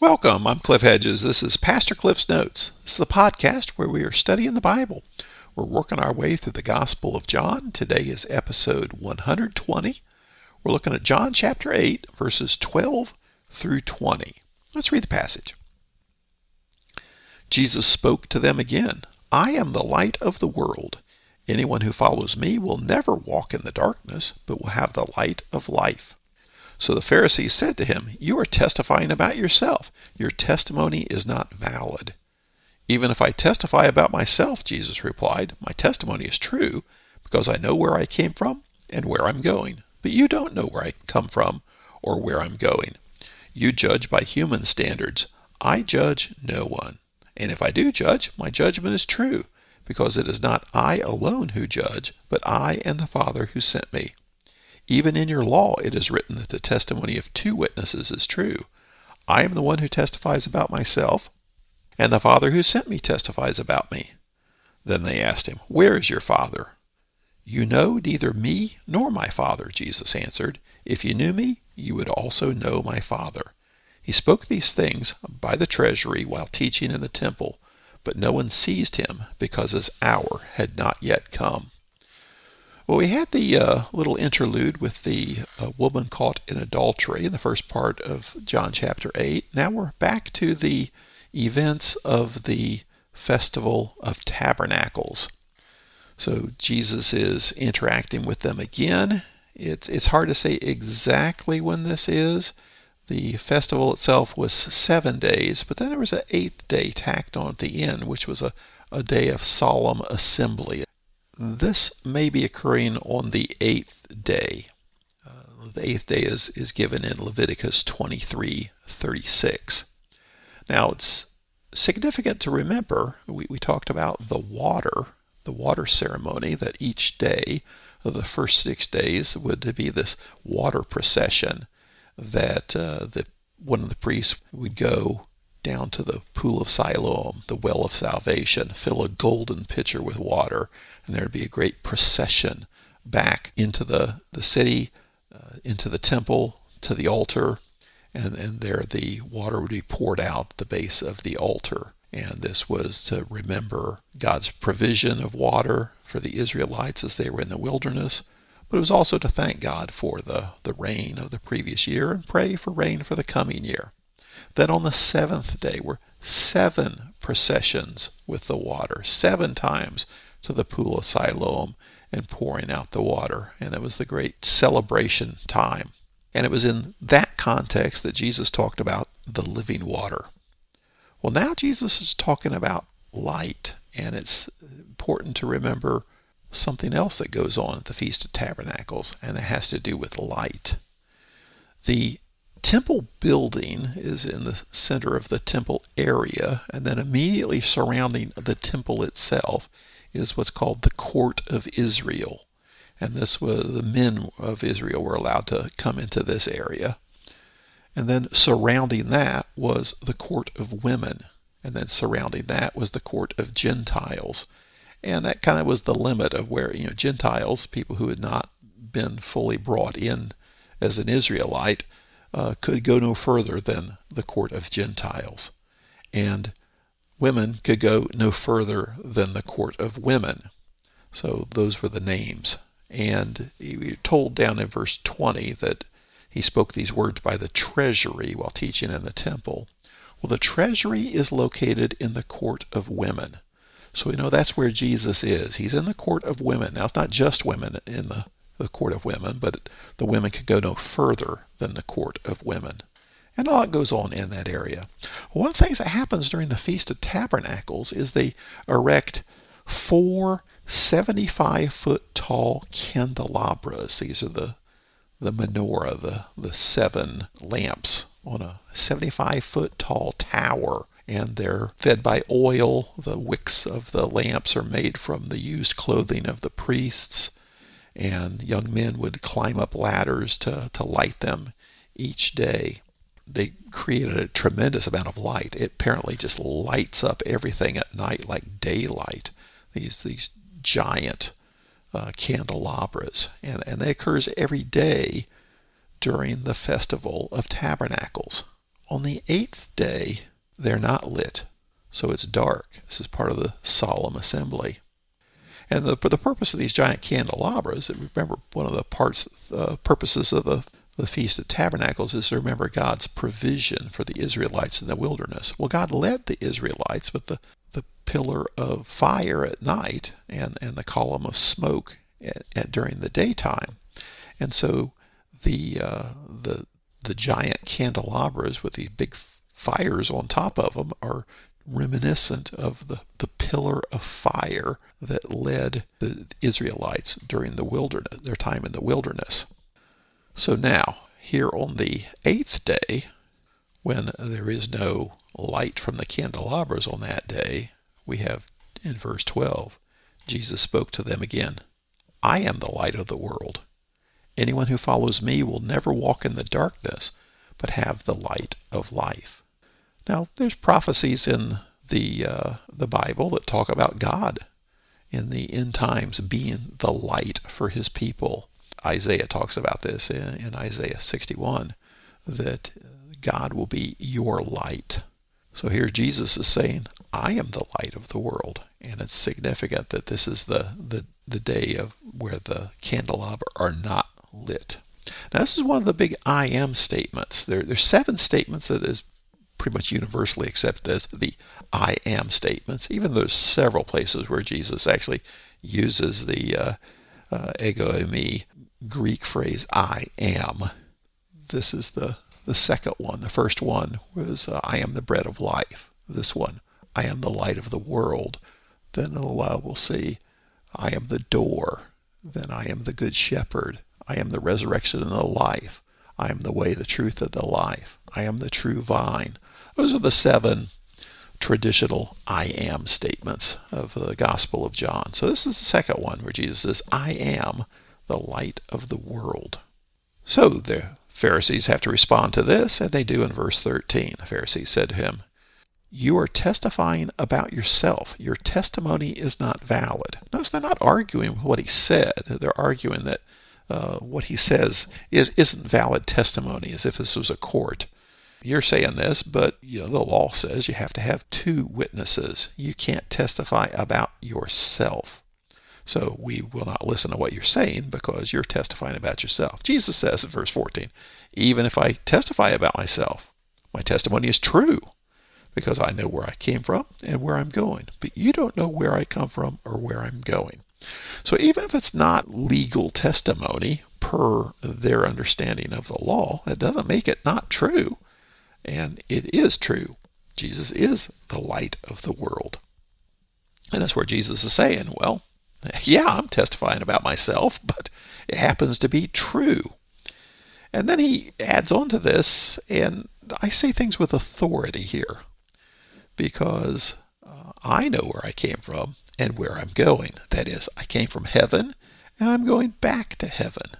Welcome. I'm Cliff Hedges. This is Pastor Cliff's Notes. This is the podcast where we are studying the Bible. We're working our way through the Gospel of John. Today is episode 120. We're looking at John chapter 8, verses 12 through 20. Let's read the passage. Jesus spoke to them again I am the light of the world. Anyone who follows me will never walk in the darkness, but will have the light of life. So the Pharisees said to him, You are testifying about yourself. Your testimony is not valid. Even if I testify about myself, Jesus replied, my testimony is true, because I know where I came from and where I'm going. But you don't know where I come from or where I'm going. You judge by human standards. I judge no one. And if I do judge, my judgment is true, because it is not I alone who judge, but I and the Father who sent me. Even in your law it is written that the testimony of two witnesses is true. I am the one who testifies about myself, and the Father who sent me testifies about me. Then they asked him, Where is your Father? You know neither me nor my Father, Jesus answered. If you knew me, you would also know my Father. He spoke these things by the treasury while teaching in the temple, but no one seized him because his hour had not yet come. Well, we had the uh, little interlude with the uh, woman caught in adultery in the first part of John chapter 8. Now we're back to the events of the Festival of Tabernacles. So Jesus is interacting with them again. It's, it's hard to say exactly when this is. The festival itself was seven days, but then there was an eighth day tacked on at the end, which was a, a day of solemn assembly. This may be occurring on the eighth day. Uh, the eighth day is, is given in Leviticus 23:36. Now it's significant to remember, we, we talked about the water, the water ceremony, that each day the first six days would be this water procession that uh, the, one of the priests would go down to the pool of Siloam, the well of salvation, fill a golden pitcher with water, and there'd be a great procession back into the, the city, uh, into the temple, to the altar, and, and there the water would be poured out at the base of the altar. And this was to remember God's provision of water for the Israelites as they were in the wilderness, but it was also to thank God for the, the rain of the previous year and pray for rain for the coming year. Then on the seventh day were seven processions with the water, seven times to the pool of Siloam and pouring out the water. And it was the great celebration time. And it was in that context that Jesus talked about the living water. Well, now Jesus is talking about light, and it's important to remember something else that goes on at the Feast of Tabernacles, and it has to do with light. The temple building is in the center of the temple area, and then immediately surrounding the temple itself is what's called the court of Israel. And this was the men of Israel were allowed to come into this area. And then surrounding that was the court of women. And then surrounding that was the court of Gentiles. And that kind of was the limit of where, you know, Gentiles, people who had not been fully brought in as an Israelite, uh, could go no further than the court of Gentiles. And women could go no further than the court of women. So those were the names. And we're told down in verse 20 that he spoke these words by the treasury while teaching in the temple. Well, the treasury is located in the court of women. So we know that's where Jesus is. He's in the court of women. Now, it's not just women in the, the court of women, but the women could go no further than the court of women and a lot goes on in that area. One of the things that happens during the Feast of Tabernacles is they erect four 75 foot tall candelabras. These are the the menorah, the, the seven lamps on a 75 foot tall tower. And they're fed by oil. The wicks of the lamps are made from the used clothing of the priests. And young men would climb up ladders to, to light them each day they created a tremendous amount of light. It apparently just lights up everything at night like daylight. These these giant uh, candelabras, and and they occurs every day during the festival of tabernacles. on the eighth day, they're not lit, so it's dark. This is part of the solemn assembly. And the, the purpose of these giant candelabras, remember one of the parts, uh, purposes of the, the Feast of Tabernacles is to remember God's provision for the Israelites in the wilderness. Well, God led the Israelites with the, the pillar of fire at night and, and the column of smoke at, at, during the daytime. And so the, uh, the, the giant candelabras with these big fires on top of them are reminiscent of the, the pillar of fire that led the Israelites during the wilderness, their time in the wilderness. So now, here on the eighth day, when there is no light from the candelabras on that day, we have in verse 12, Jesus spoke to them again I am the light of the world. Anyone who follows me will never walk in the darkness, but have the light of life. Now, there's prophecies in the uh, the Bible that talk about God in the end times being the light for His people. Isaiah talks about this in, in Isaiah 61 that God will be your light. So here Jesus is saying, I am the light of the world. And it's significant that this is the, the, the day of where the candelabra are not lit. Now, this is one of the big I am statements. There, there's seven statements that is pretty much universally accepted as the I am statements, even though there's several places where Jesus actually uses the uh, uh, ego eimi Greek phrase I am. This is the, the second one. The first one was uh, I am the bread of life. This one, I am the light of the world. Then in a little while we'll see I am the door. Then I am the good shepherd. I am the resurrection and the life. I am the way, the truth, and the life. I am the true vine. Those are the seven traditional I am statements of the Gospel of John. So this is the second one where Jesus says, I am the light of the world. So the Pharisees have to respond to this, and they do in verse 13. The Pharisees said to him, You are testifying about yourself. Your testimony is not valid. Notice they're not arguing what he said. They're arguing that uh, what he says is, isn't valid testimony, as if this was a court. You're saying this, but you know the law says you have to have two witnesses. You can't testify about yourself. So we will not listen to what you're saying because you're testifying about yourself. Jesus says in verse 14, even if I testify about myself, my testimony is true because I know where I came from and where I'm going. But you don't know where I come from or where I'm going. So even if it's not legal testimony per their understanding of the law, that doesn't make it not true. And it is true. Jesus is the light of the world. And that's where Jesus is saying, well, yeah, I'm testifying about myself, but it happens to be true. And then he adds on to this, and I say things with authority here because uh, I know where I came from and where I'm going. That is, I came from heaven and I'm going back to heaven.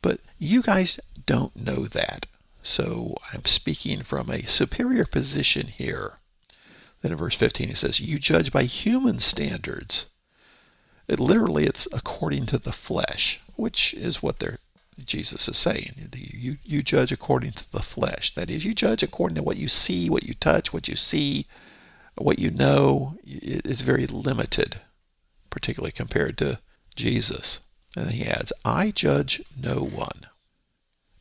But you guys don't know that. So I'm speaking from a superior position here. Then in verse 15 he says, You judge by human standards it, literally, it's according to the flesh, which is what Jesus is saying. You, you judge according to the flesh. That is, you judge according to what you see, what you touch, what you see, what you know. It's very limited, particularly compared to Jesus. And he adds, I judge no one.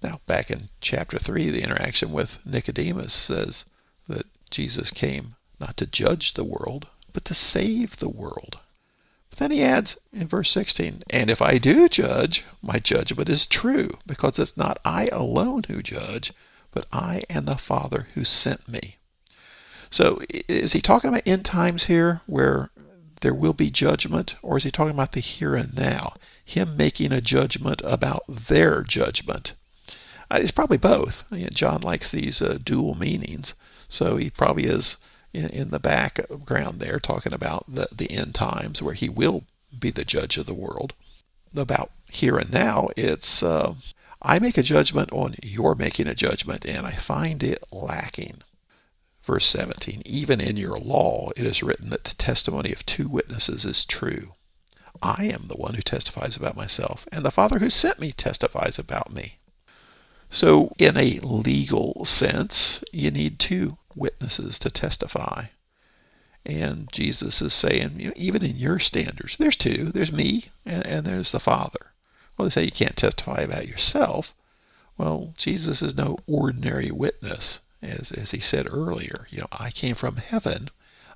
Now, back in chapter 3, the interaction with Nicodemus says that Jesus came not to judge the world, but to save the world. But then he adds in verse 16, And if I do judge, my judgment is true, because it's not I alone who judge, but I and the Father who sent me. So is he talking about end times here where there will be judgment, or is he talking about the here and now? Him making a judgment about their judgment. Uh, it's probably both. John likes these uh, dual meanings, so he probably is in, in the background there, talking about the, the end times where he will be the judge of the world. About here and now, it's uh, I make a judgment on your making a judgment, and I find it lacking. Verse 17 Even in your law it is written that the testimony of two witnesses is true. I am the one who testifies about myself, and the Father who sent me testifies about me. So, in a legal sense, you need two witnesses to testify. And Jesus is saying, you know, even in your standards, there's two. There's me and, and there's the Father. Well, they say you can't testify about yourself. Well, Jesus is no ordinary witness, as, as he said earlier. You know, I came from heaven.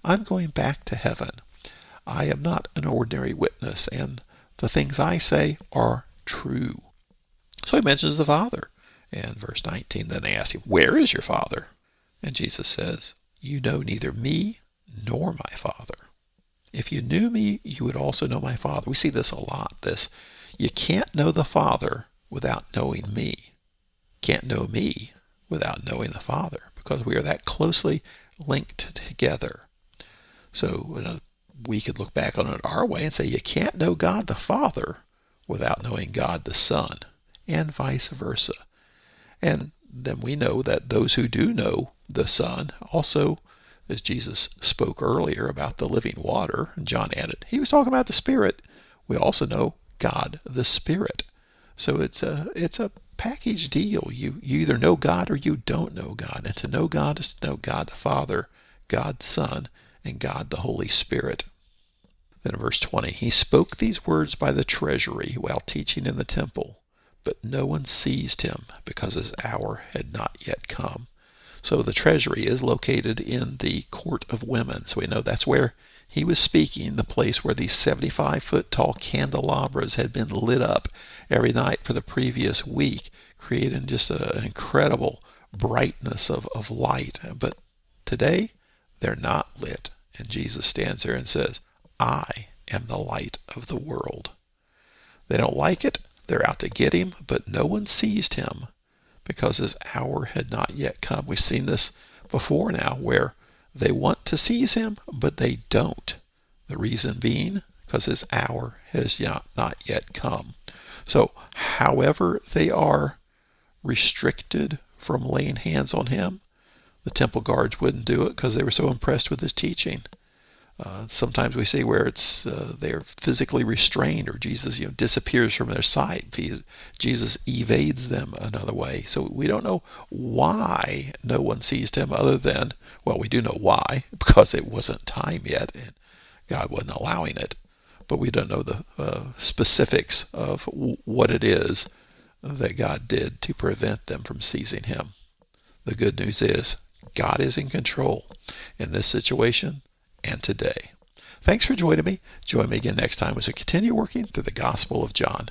I'm going back to heaven. I am not an ordinary witness, and the things I say are true. So he mentions the Father. And verse 19, then they ask him, Where is your Father? And Jesus says, You know neither me nor my Father. If you knew me, you would also know my Father. We see this a lot. This, you can't know the Father without knowing me. Can't know me without knowing the Father, because we are that closely linked together. So you know, we could look back on it our way and say you can't know God the Father without knowing God the Son, and vice versa. And then we know that those who do know the Son also, as Jesus spoke earlier about the living water, John added, he was talking about the Spirit. We also know God the Spirit. So it's a it's a package deal. You you either know God or you don't know God. And to know God is to know God the Father, God the Son, and God the Holy Spirit. Then in verse 20, he spoke these words by the treasury while teaching in the temple, but no one seized him because his hour had not yet come. So the treasury is located in the court of women. So we know that's where he was speaking, the place where these 75 foot tall candelabras had been lit up every night for the previous week, creating just a, an incredible brightness of, of light. But today, they're not lit. And Jesus stands there and says, I am the light of the world. They don't like it. They're out to get him, but no one seized him because his hour had not yet come. We've seen this before now where they want to seize him, but they don't. The reason being because his hour has not yet come. So, however, they are restricted from laying hands on him, the temple guards wouldn't do it because they were so impressed with his teaching. Uh, sometimes we see where it's uh, they're physically restrained, or Jesus, you know, disappears from their sight. Jesus evades them another way. So we don't know why no one seized him, other than well, we do know why because it wasn't time yet, and God wasn't allowing it. But we don't know the uh, specifics of w- what it is that God did to prevent them from seizing him. The good news is God is in control in this situation and today. Thanks for joining me. Join me again next time as we continue working through the Gospel of John.